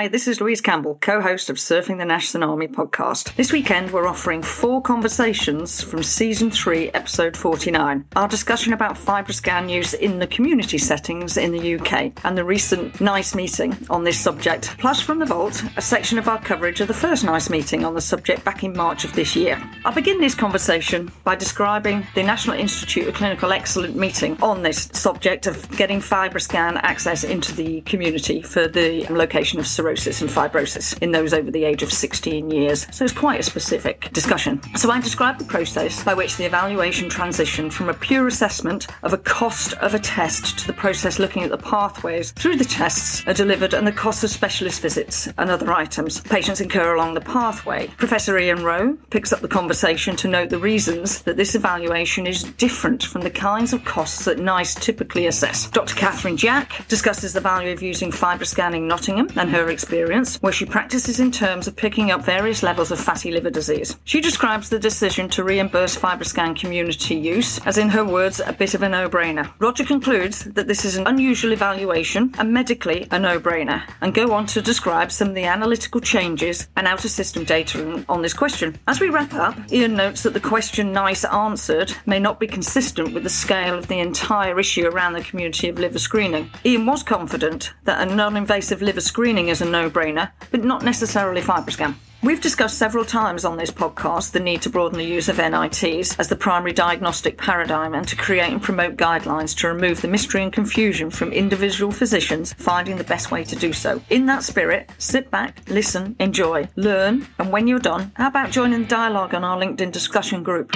Hi, this is Louise Campbell, co host of Surfing the Nash Tsunami podcast. This weekend, we're offering four conversations from season three, episode 49. Our discussion about FibroScan use in the community settings in the UK and the recent NICE meeting on this subject, plus from the vault, a section of our coverage of the first NICE meeting on the subject back in March of this year. I'll begin this conversation by describing the National Institute of Clinical Excellence meeting on this subject of getting FibroScan access into the community for the location of and fibrosis in those over the age of 16 years. So it's quite a specific discussion. So I described the process by which the evaluation transitioned from a pure assessment of a cost of a test to the process looking at the pathways through the tests are delivered and the cost of specialist visits and other items patients incur along the pathway. Professor Ian Rowe picks up the conversation to note the reasons that this evaluation is different from the kinds of costs that NICE typically assess. Dr. Catherine Jack discusses the value of using fibre scanning Nottingham and her experience, where she practices in terms of picking up various levels of fatty liver disease. She describes the decision to reimburse FibroScan community use as, in her words, a bit of a no brainer. Roger concludes that this is an unusual evaluation and medically a no brainer, and go on to describe some of the analytical changes and out of system data on this question. As we wrap up, Ian notes that the question NICE answered may not be consistent with the scale of the entire issue around the community of liver screening. Ian was confident that a non invasive liver screening is a no brainer, but not necessarily FibroScan. We've discussed several times on this podcast the need to broaden the use of NITs as the primary diagnostic paradigm and to create and promote guidelines to remove the mystery and confusion from individual physicians finding the best way to do so. In that spirit, sit back, listen, enjoy, learn, and when you're done, how about joining the dialogue on our LinkedIn discussion group?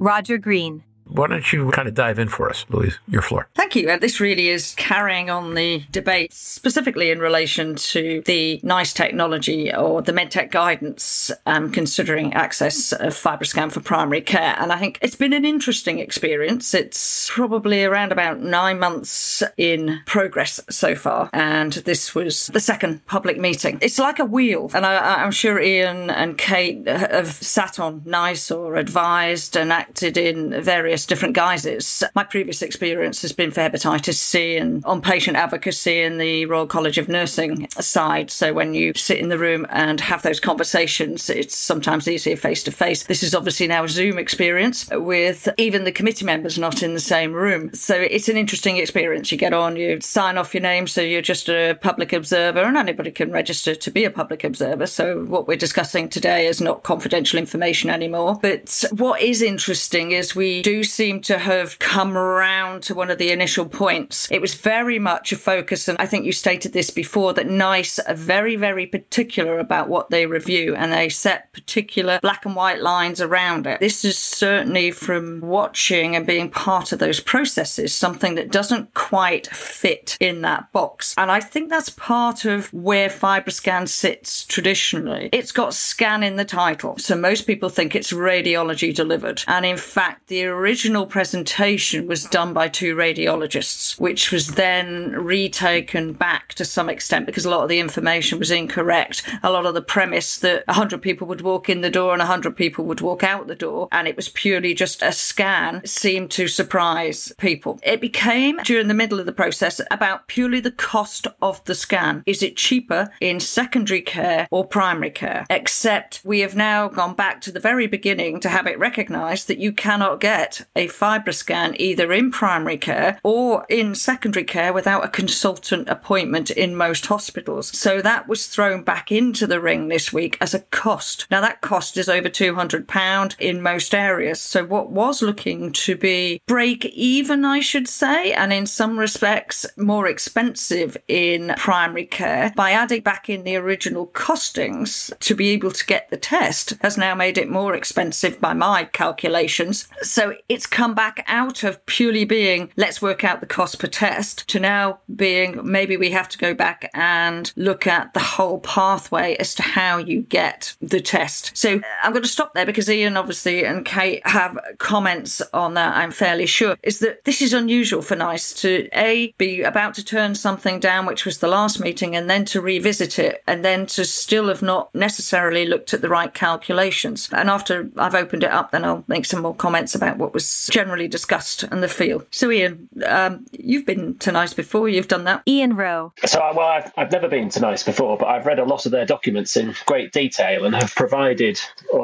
Roger Green. Why don't you kind of dive in for us, Louise? Your floor. Thank you. And this really is carrying on the debate, specifically in relation to the NICE technology or the MedTech guidance um, considering access of FibroScan for primary care. And I think it's been an interesting experience. It's probably around about nine months in progress so far. And this was the second public meeting. It's like a wheel. And I, I'm sure Ian and Kate have sat on NICE or advised and acted in various various different guises. My previous experience has been for hepatitis C and on patient advocacy in the Royal College of Nursing side. So when you sit in the room and have those conversations, it's sometimes easier face to face. This is obviously now a Zoom experience with even the committee members not in the same room. So it's an interesting experience. You get on, you sign off your name, so you're just a public observer, and anybody can register to be a public observer. So what we're discussing today is not confidential information anymore. But what is interesting is we do seem to have come around to one of the initial points. It was very much a focus, and I think you stated this before, that NICE are very, very particular about what they review and they set particular black and white lines around it. This is certainly from watching and being part of those processes, something that doesn't quite fit in that box. And I think that's part of where FibroScan sits traditionally. It's got scan in the title. So most people think it's radiology delivered. And in fact, the original original presentation was done by two radiologists, which was then retaken back to some extent because a lot of the information was incorrect. A lot of the premise that 100 people would walk in the door and 100 people would walk out the door, and it was purely just a scan, seemed to surprise people. It became, during the middle of the process, about purely the cost of the scan. Is it cheaper in secondary care or primary care? Except we have now gone back to the very beginning to have it recognised that you cannot get a FibroScan either in primary care or in secondary care without a consultant appointment in most hospitals. So that was thrown back into the ring this week as a cost. Now that cost is over £200 in most areas. So what was looking to be break even, I should say, and in some respects more expensive in primary care by adding back in the original costings to be able to get the test has now made it more expensive by my calculations. So it's come back out of purely being let's work out the cost per test to now being maybe we have to go back and look at the whole pathway as to how you get the test. So I'm going to stop there because Ian obviously and Kate have comments on that, I'm fairly sure, is that this is unusual for NICE to A, be about to turn something down, which was the last meeting, and then to revisit it, and then to still have not necessarily looked at the right calculations. And after I've opened it up, then I'll make some more comments about what was is generally discussed and the feel. So, Ian, um, you've been to NICE before, you've done that. Ian Rowe. So, well, I've, I've never been to NICE before, but I've read a lot of their documents in great detail and have provided,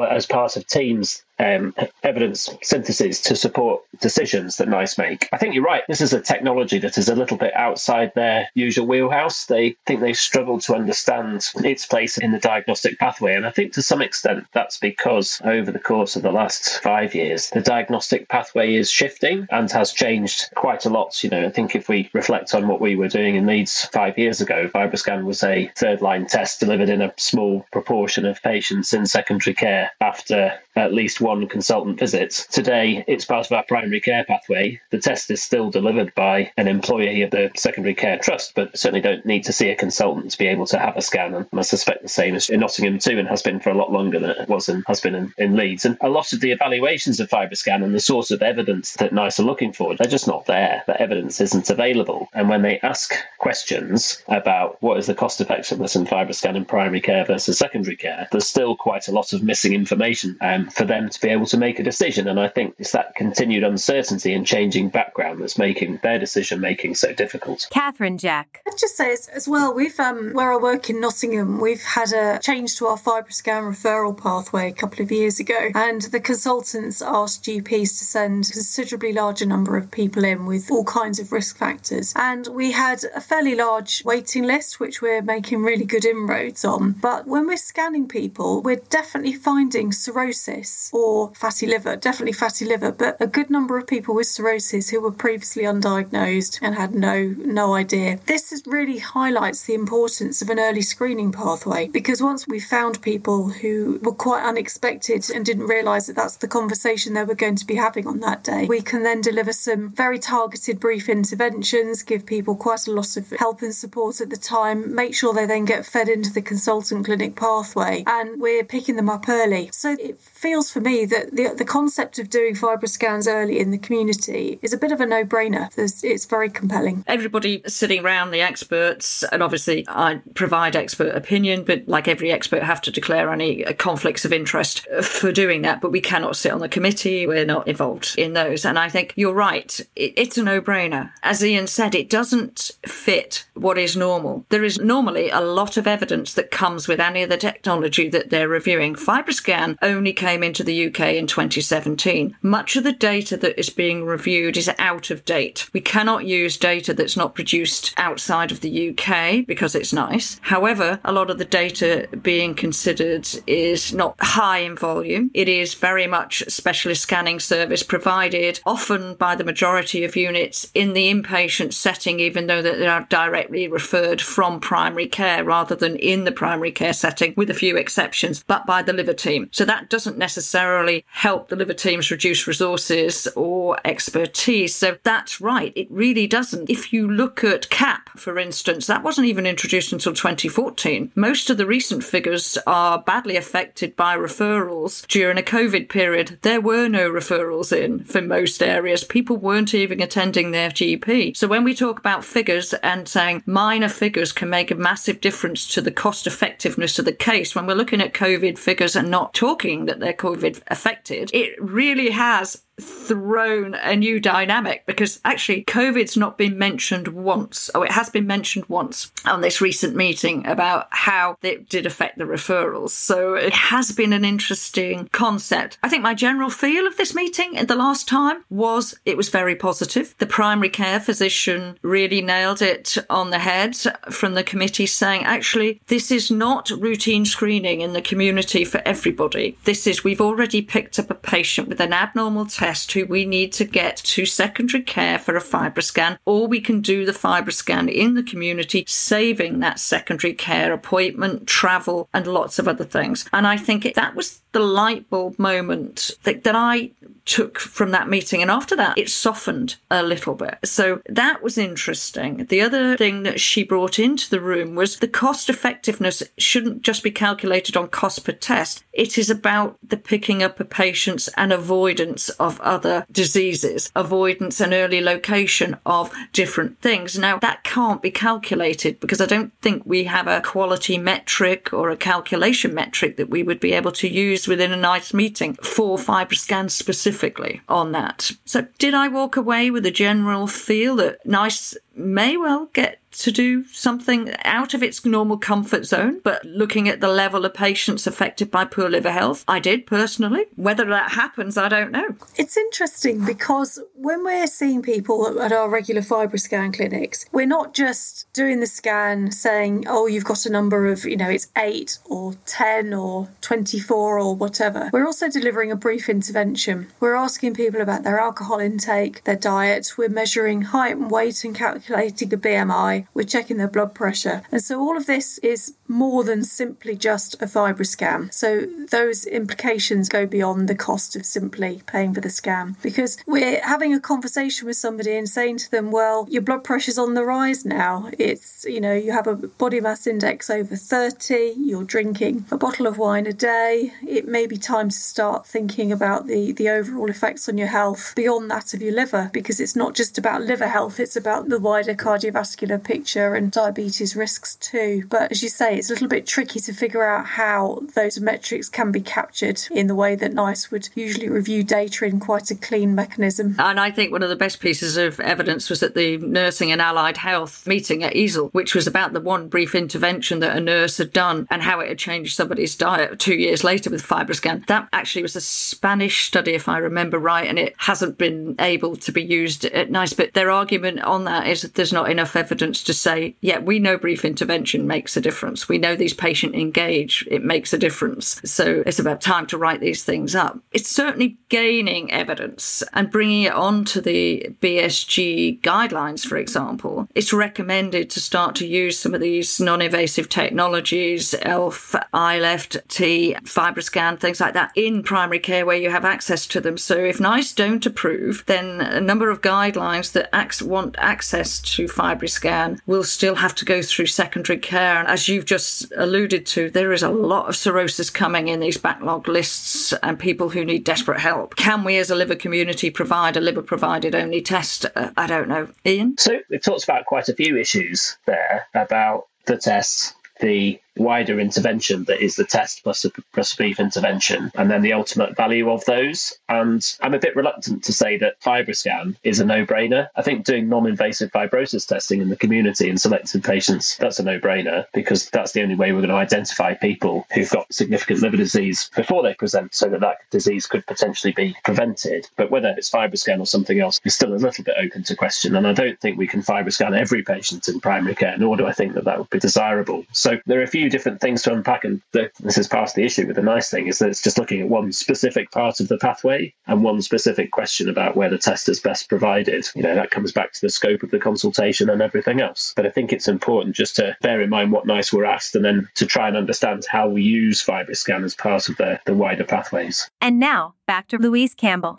as part of teams um, evidence synthesis to support decisions that NICE make. I think you're right. This is a technology that is a little bit outside their usual wheelhouse. They think they struggle to understand its place in the diagnostic pathway. And I think to some extent that's because over the course of the last five years, the diagnostic pathway is shifting and has changed quite a lot. You know, I think if we reflect on what we were doing in Leeds five years ago, FibroScan was a third line test delivered in a small proportion of patients in secondary care after at least one consultant visit. Today, it's part of our primary care pathway. The test is still delivered by an employee of the secondary care trust, but certainly don't need to see a consultant to be able to have a scan. And I suspect the same is in Nottingham too, and has been for a lot longer than it was and has been in, in Leeds. And a lot of the evaluations of FibroScan and the source of evidence that NICE are looking for, they're just not there. The evidence isn't available. And when they ask questions about what is the cost effectiveness in FibroScan in primary care versus secondary care, there's still quite a lot of missing information um, for them to be able to make a decision. And I think it's that continued uncertainty and changing background that's making their decision making so difficult. Catherine Jack. I'd just say as, as well, we've um, where I work in Nottingham, we've had a change to our FibroScan referral pathway a couple of years ago, and the consultants asked GPs to send a considerably larger number of people in with all kinds of risk factors, and we had a fairly large waiting list, which we're making really good inroads on. But when we're scanning people, we're definitely finding cirrhosis or fatty liver, definitely fatty liver, but a good number of people with cirrhosis who were previously undiagnosed and had no no idea. This really highlights the importance of an early screening pathway because once we found people who were quite unexpected and didn't realise that that's the conversation they were going to be having on that day, we can then deliver some very targeted brief interventions, give people quite a lot of help and support at the time, make sure they then get fed into the consultant clinic pathway, and we're picking them up early. So it feels for me that the, the concept of doing fibroscans early in the community is a bit of a no-brainer. It's very compelling. Everybody sitting around the experts, and obviously I provide expert opinion, but like every expert, have to declare any conflicts of interest for doing that. But we cannot sit on the committee; we're not involved in those. And I think you're right; it, it's a no-brainer. As Ian said, it doesn't fit what is normal. There is normally a lot of evidence that comes with any of the technology that they're reviewing. FibroScan only came into the UK in 2017. Much of the data that is being reviewed is out of date. We cannot use data that's not produced outside of the UK because it's NICE. However, a lot of the data being considered is not high in volume. It is very much specialist scanning service provided, often by the majority of units in the inpatient setting, even though they are directly referred from primary care rather than in the primary care setting, with a few exceptions, but by the liver team. So that doesn't necessarily help the liver teams reduce resources or expertise. So that's right. It really doesn't. If you look at CAP, for instance, that wasn't even introduced until 2014. Most of the recent figures are badly affected by referrals. During a COVID period, there were no referrals in for most areas. People weren't even attending their GP. So when we talk about figures and saying minor figures can make a massive difference to the cost effectiveness of the case, when we're looking at COVID figures and not talking that they're COVID affected, it really has thrown a new dynamic because actually COVID's not been mentioned once. Oh, it has been mentioned once on this recent meeting about how it did affect the referrals. So it has been an interesting concept. I think my general feel of this meeting in the last time was it was very positive. The primary care physician really nailed it on the head from the committee saying actually this is not routine screening in the community for everybody. This is we've already picked up a patient with an abnormal test test who we need to get to secondary care for a fibroscan, or we can do the fibroscan in the community, saving that secondary care appointment, travel, and lots of other things. And I think that was the light bulb moment that, that I took from that meeting. And after that, it softened a little bit. So that was interesting. The other thing that she brought into the room was the cost effectiveness shouldn't just be calculated on cost per test. It is about the picking up of patients and avoidance of other diseases, avoidance and early location of different things. Now, that can't be calculated because I don't think we have a quality metric or a calculation metric that we would be able to use within a NICE meeting for FibroScan specifically specifically on that. So, did I walk away with a general feel that NICE may well get to do something out of its normal comfort zone, but looking at the level of patients affected by poor liver health, I did personally. Whether that happens, I don't know. It's interesting because when we're seeing people at our regular FibroScan clinics, we're not just doing the scan saying, oh, you've got a number of, you know, it's eight or 10 or 24 or whatever. We're also delivering a brief intervention. We're asking people about their alcohol intake, their diet. We're measuring height and weight and calculating a BMI we're checking their blood pressure. And so all of this is more than simply just a FibroScan. So those implications go beyond the cost of simply paying for the scan because we're having a conversation with somebody and saying to them, well, your blood pressure's on the rise now. It's, you know, you have a body mass index over 30, you're drinking a bottle of wine a day. It may be time to start thinking about the, the overall effects on your health beyond that of your liver because it's not just about liver health, it's about the wider cardiovascular picture and diabetes risks too. But as you say, it's a little bit tricky to figure out how those metrics can be captured in the way that NICE would usually review data in quite a clean mechanism. And I think one of the best pieces of evidence was at the Nursing and Allied Health meeting at EASL, which was about the one brief intervention that a nurse had done and how it had changed somebody's diet two years later with FibroScan. That actually was a Spanish study, if I remember right, and it hasn't been able to be used at NICE. But their argument on that is there's not enough evidence to say, yeah, we know brief intervention makes a difference. We know these patient engage, it makes a difference. So it's about time to write these things up. It's certainly gaining evidence and bringing it onto the BSG guidelines, for example. It's recommended to start to use some of these non invasive technologies, ELF, iLFT, FibroScan, things like that, in primary care where you have access to them. So if NICE don't approve, then a number of guidelines that want access to FibroScan will still have to go through secondary care. And as you've just alluded to, there is a lot of cirrhosis coming in these backlog lists and people who need desperate help. Can we, as a liver community, provide a liver provided only test? Uh, I don't know. Ian? So it talks about quite a few issues there about the tests, the wider intervention that is the test plus a, plus a intervention, and then the ultimate value of those. And I'm a bit reluctant to say that FibroScan is a no brainer. I think doing non invasive fibrosis testing in the community in selected patients, that's a no brainer because that's the only way we're going to identify people who've got significant liver disease before they present so that that disease could potentially be prevented. But whether it's FibroScan or something else is still a little bit open to question. And I don't think we can FibroScan every patient in primary care, nor do I think that that would be desirable. So there are a few few different things to unpack, and this is part of the issue. With the NICE thing is that it's just looking at one specific part of the pathway and one specific question about where the test is best provided. You know, that comes back to the scope of the consultation and everything else. But I think it's important just to bear in mind what NICE were asked, and then to try and understand how we use FibroScan as part of the, the wider pathways. And now back to Louise Campbell.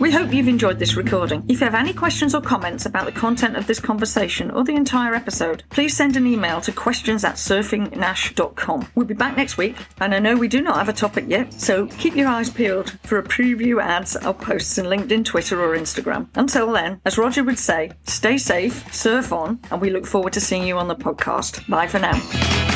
We hope you've enjoyed this recording. If you have any questions or comments about the content of this conversation or the entire episode, please send an email to questions at surfingnash.com. We'll be back next week, and I know we do not have a topic yet, so keep your eyes peeled for a preview ads or posts in LinkedIn, Twitter, or Instagram. Until then, as Roger would say, stay safe, surf on, and we look forward to seeing you on the podcast. Bye for now.